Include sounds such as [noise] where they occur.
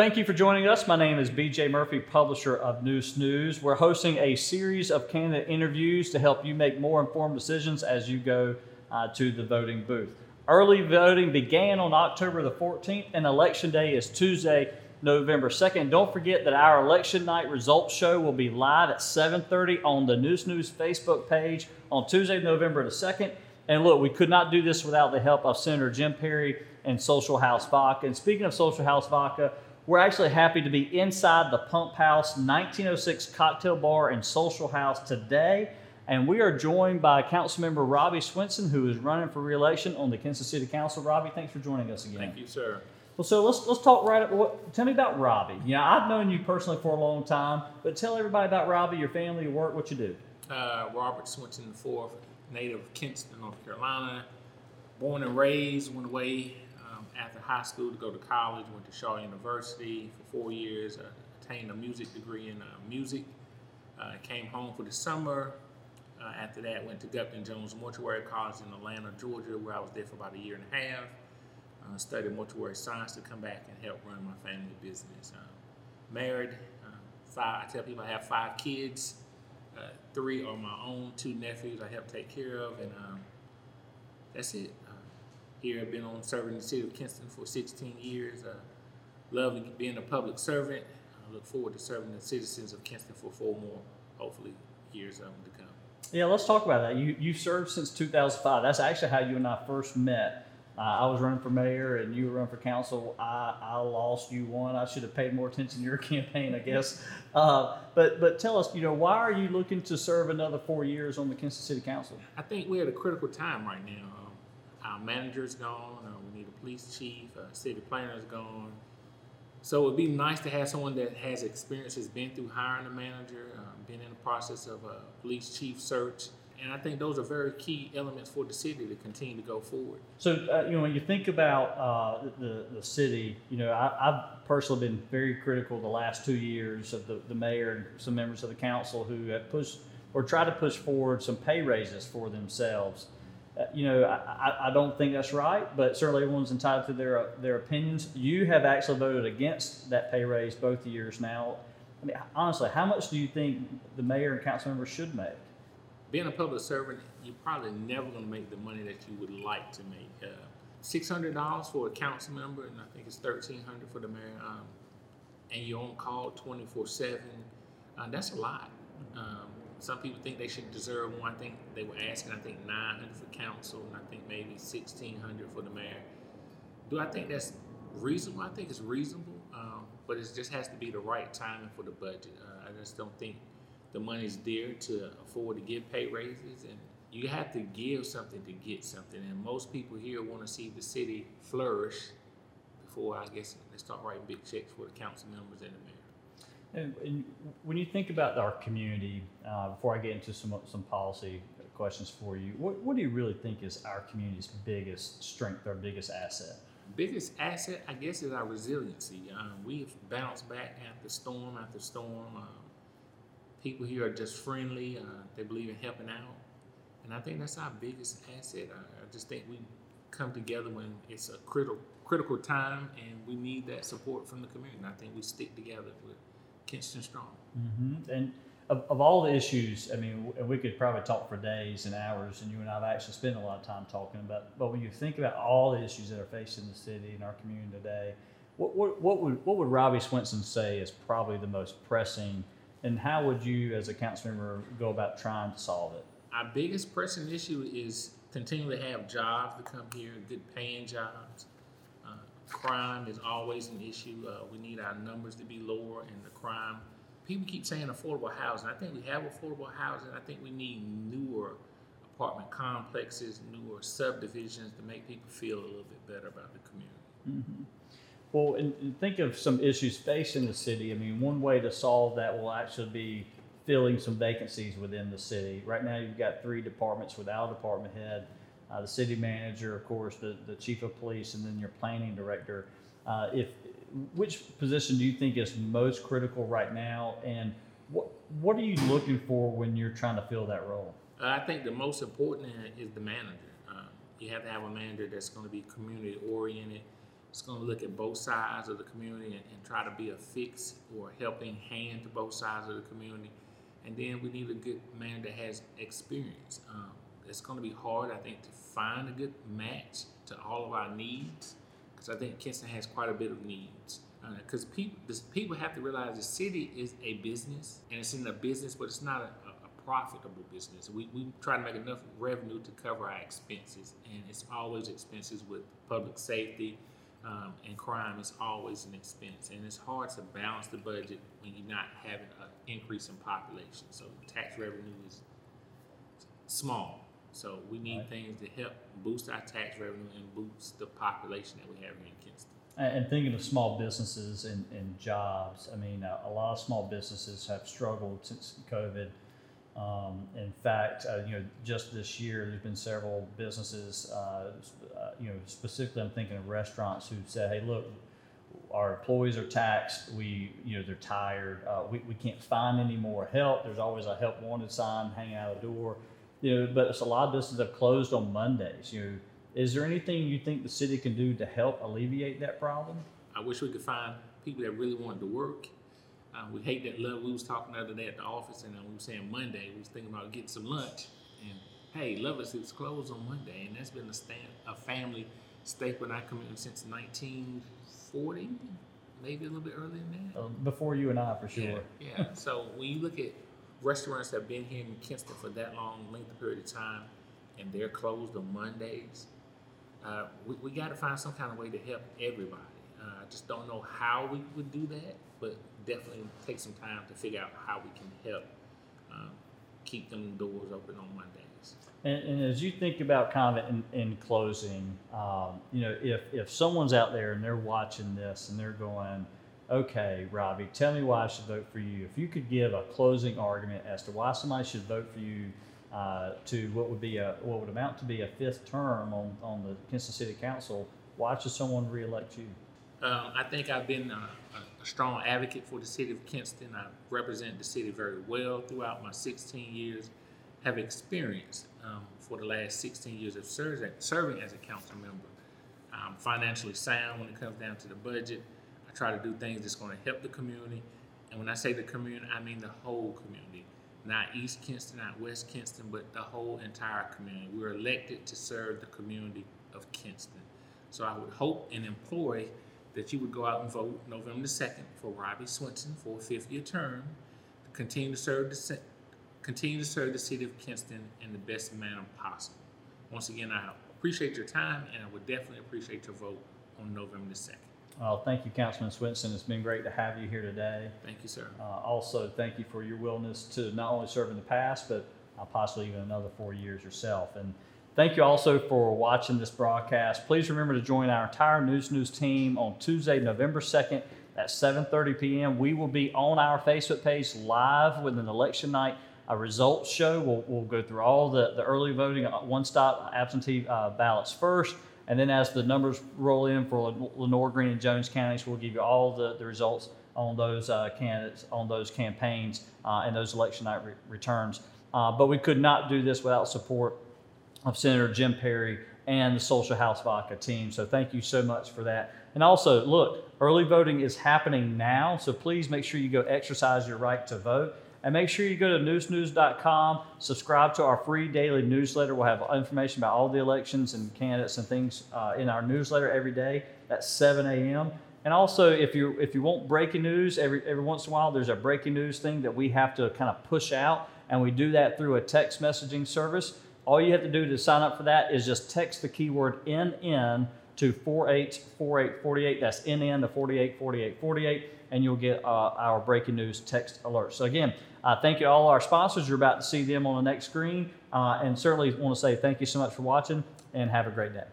Thank you for joining us. My name is BJ Murphy, publisher of Neuse News. We're hosting a series of candidate interviews to help you make more informed decisions as you go uh, to the voting booth. Early voting began on October the 14th, and election day is Tuesday, November 2nd. Don't forget that our election night results show will be live at 7:30 on the Neuse News Facebook page on Tuesday, November the 2nd. And look, we could not do this without the help of Senator Jim Perry and Social House Vodka. And speaking of Social House Vodka, we're actually happy to be inside the Pump House 1906 Cocktail Bar and Social House today. And we are joined by Councilmember Robbie Swinson, who is running for reelection on the Kinston City Council. Robbie, thanks for joining us again. Thank you, sir. Well, so let's let's talk right. up. What, tell me about Robbie. You know, I've known you personally for a long time, but tell everybody about Robbie, your family, your work, what you do. Uh, Robert Swinson IV, native of Kinston, North Carolina. Born and raised, went away after high school to go to college. Went to Shaw University for four years. Uh, attained a music degree in uh, music. Uh, came home for the summer. Uh, after that, went to Gupton Jones Mortuary College in Atlanta, Georgia, where I was there for about a year and a half. Uh, studied mortuary science to come back and help run my family business. Uh, married, five. I tell people I have five kids. Three are my own, two nephews I help take care of, and um, that's it. Here I've been on serving the city of Kinston for 16 years. Uh, love being a public servant. I look forward to serving the citizens of Kinston for four more, hopefully, years um, to come. Yeah, let's talk about that. You you served since 2005. That's actually how you and I first met. Uh, I was running for mayor and you were running for council. I, I lost, you won. I should have paid more attention to your [laughs] campaign, I guess. Uh, but but tell us, you know, why are you looking to serve another four years on the Kinston City Council? I think we're at a critical time right now. Um, our manager's gone. Uh, we need a police chief. Uh, city planner's gone. So it'd be nice to have someone that has experience, has been through hiring a manager, uh, been in the process of a police chief search, and I think those are very key elements for the city to continue to go forward. So, uh, you know, when you think about uh, the, the city, you know, I, I've personally been very critical the last two years of the, the mayor and some members of the council who have pushed or tried to push forward some pay raises for themselves. Uh, you know, I, I don't think that's right, but certainly everyone's entitled to their their opinions. You have actually voted against that pay raise both years now. I mean, honestly, how much do you think the mayor and council members should make? Being a public servant, you're probably never going to make the money that you would like to make. Uh, Six hundred dollars for a council member, and I think it's thirteen hundred for the mayor. Um, and you're on call twenty four seven. Uh, that's a lot. Um, some people think they should deserve more. I think they were asking, I think, 900 for council, and I think maybe 1600 for the mayor. Do I think that's reasonable? I think it's reasonable, um, but it just has to be the right timing for the budget. Uh, I just don't think the money's there to afford to give pay raises, and you have to give something to get something. And most people here want to see the city flourish before, I guess, they start writing big checks for the council members and the mayor. And, and when you think about our community, uh, before I get into some some policy questions for you, what, what do you really think is our community's biggest strength, our biggest asset? Biggest asset, I guess, is our resiliency. Um, we've bounced back after storm after storm. Um, people here are just friendly. Uh, they believe in helping out, and I think that's our biggest asset. I, I just think we come together when it's a critical critical time, and we need that support from the community. I think we stick together with Kinston Strong. Mm-hmm. And of, of all the issues, I mean, we could probably talk for days and hours, and you and I have actually spent a lot of time talking about. But when you think about all the issues that are facing the city and our community today, what, what, what would what would Robbie Swinson say is probably the most pressing, and how would you, as a council member, go about trying to solve it? Our biggest pressing issue is continuing to have jobs to come here, good paying jobs. Crime is always an issue. Uh, we need our numbers to be lower in the crime. People keep saying affordable housing. I think we have affordable housing. I think we need newer apartment complexes, newer subdivisions to make people feel a little bit better about the community. Mm-hmm. Well, and, and think of some issues facing the city. I mean, one way to solve that will actually be filling some vacancies within the city. Right now, you've got three departments without a department head. Uh, the city manager, of course, the, the chief of police, and then your planning director. Uh, if which position do you think is most critical right now, and what what are you looking for when you're trying to fill that role? Uh, I think the most important is the manager. Um, you have to have a manager that's going to be community oriented. It's going to look at both sides of the community and, and try to be a fix or helping hand to both sides of the community. And then we need a good man that has experience. Um, it's going to be hard, I think, to find a good match to all of our needs because I think Kinston has quite a bit of needs. Because uh, people, people have to realize the city is a business, and it's in a business, but it's not a, a, a profitable business. We, we try to make enough revenue to cover our expenses, and it's always expenses with public safety, um, and crime is always an expense. And it's hard to balance the budget when you're not having an increase in population. So tax revenue is small. So we need Right. things to help boost our tax revenue and boost the population that we have here in Kinston. And, thinking of small businesses and, and jobs, I mean, a, a lot of small businesses have struggled since COVID. Um, in fact, uh, you know, just this year, there's been several businesses, uh, uh, you know, specifically, I'm thinking of restaurants who said, "Hey, look, our employees are taxed. We, you know, they're tired. Uh, we, we can't find any more help. There's always a help wanted sign hanging out the door. You know, but it's a lot of businesses have closed on Mondays. You know, is there anything you think the city can do to help alleviate that problem? I wish we could find people that really wanted to work. Uh, we hate that love. We was talking the other day at the office, and uh, we were saying Monday. We was thinking about getting some lunch, and hey, Lovelace is closed on Monday, and that's been a stand, a family staple in our community since 1940, maybe a little bit earlier than that. Uh, before you and I, for sure. Yeah, yeah. so when you look at restaurants have been here in Kinston for that long length of period of time, and they're closed on Mondays, uh, we, we got to find some kind of way to help everybody. Uh, I just don't know how we would do that, but definitely take some time to figure out how we can help um, keep them doors open on Mondays. And, and as you think about kind of in, in closing, um, you know, if, if someone's out there and they're watching this and they're going, okay, Robbie, tell me why I should vote for you. If you could give a closing argument as to why somebody should vote for you uh, to what would be a what would amount to be a fifth term on, on the Kinston City Council, why should someone reelect you? Um, I think I've been uh, a, a strong advocate for the city of Kinston. I represent the city very well throughout my 16 years. Have experience um, for the last 16 years of serving, serving as a council member. I'm financially sound when it comes down to the budget. I try to do things that's going to help the community. And when I say the community, I mean the whole community, not East Kinston, not West Kinston, but the whole entire community. We're elected to serve the community of Kinston. So I would hope and implore that you would go out and vote November the 2nd for Robbie Swinson for a fifth year term to continue to serve the, continue to serve the city of Kinston in the best manner possible. Once again, I appreciate your time and I would definitely appreciate your vote on November the 2nd. Well, thank you, Councilman Swinson. It's been great to have you here today. Thank you, sir. Uh, also, thank you for your willingness to not only serve in the past, but uh, possibly even another four years yourself. And thank you also for watching this broadcast. Please remember to join our entire Neuse News team on Tuesday, November 2nd at 7.30 p.m. We will be on our Facebook page live with an election night a results show. We'll, we'll go through all the, the early voting, uh, one-stop absentee uh, ballots first. And then as the numbers roll in for Len- Lenoir, Greene, and Jones counties, we'll give you all the, the results on those uh, candidates, on those campaigns, uh, and those election night re- returns. Uh, but we could not do this without support of Senator Jim Perry and the Social House Vodka team. So thank you so much for that. And also, look, early voting is happening now, so please make sure you go exercise your right to vote. And make sure you go to neusenews.com, subscribe to our free daily newsletter. We'll have information about all the elections and candidates and things uh, in our newsletter every day at 7 a.m. And also, if you if you want breaking news, every every once in a while, there's a breaking news thing that we have to kind of push out, and we do that through a text messaging service. All you have to do to sign up for that is just text the keyword NN to 484848. That's NN to 484848, and you'll get uh, our breaking news text alert. So again, uh, thank you all our sponsors. You're about to see them on the next screen, uh, and certainly want to say thank you so much for watching, and have a great day.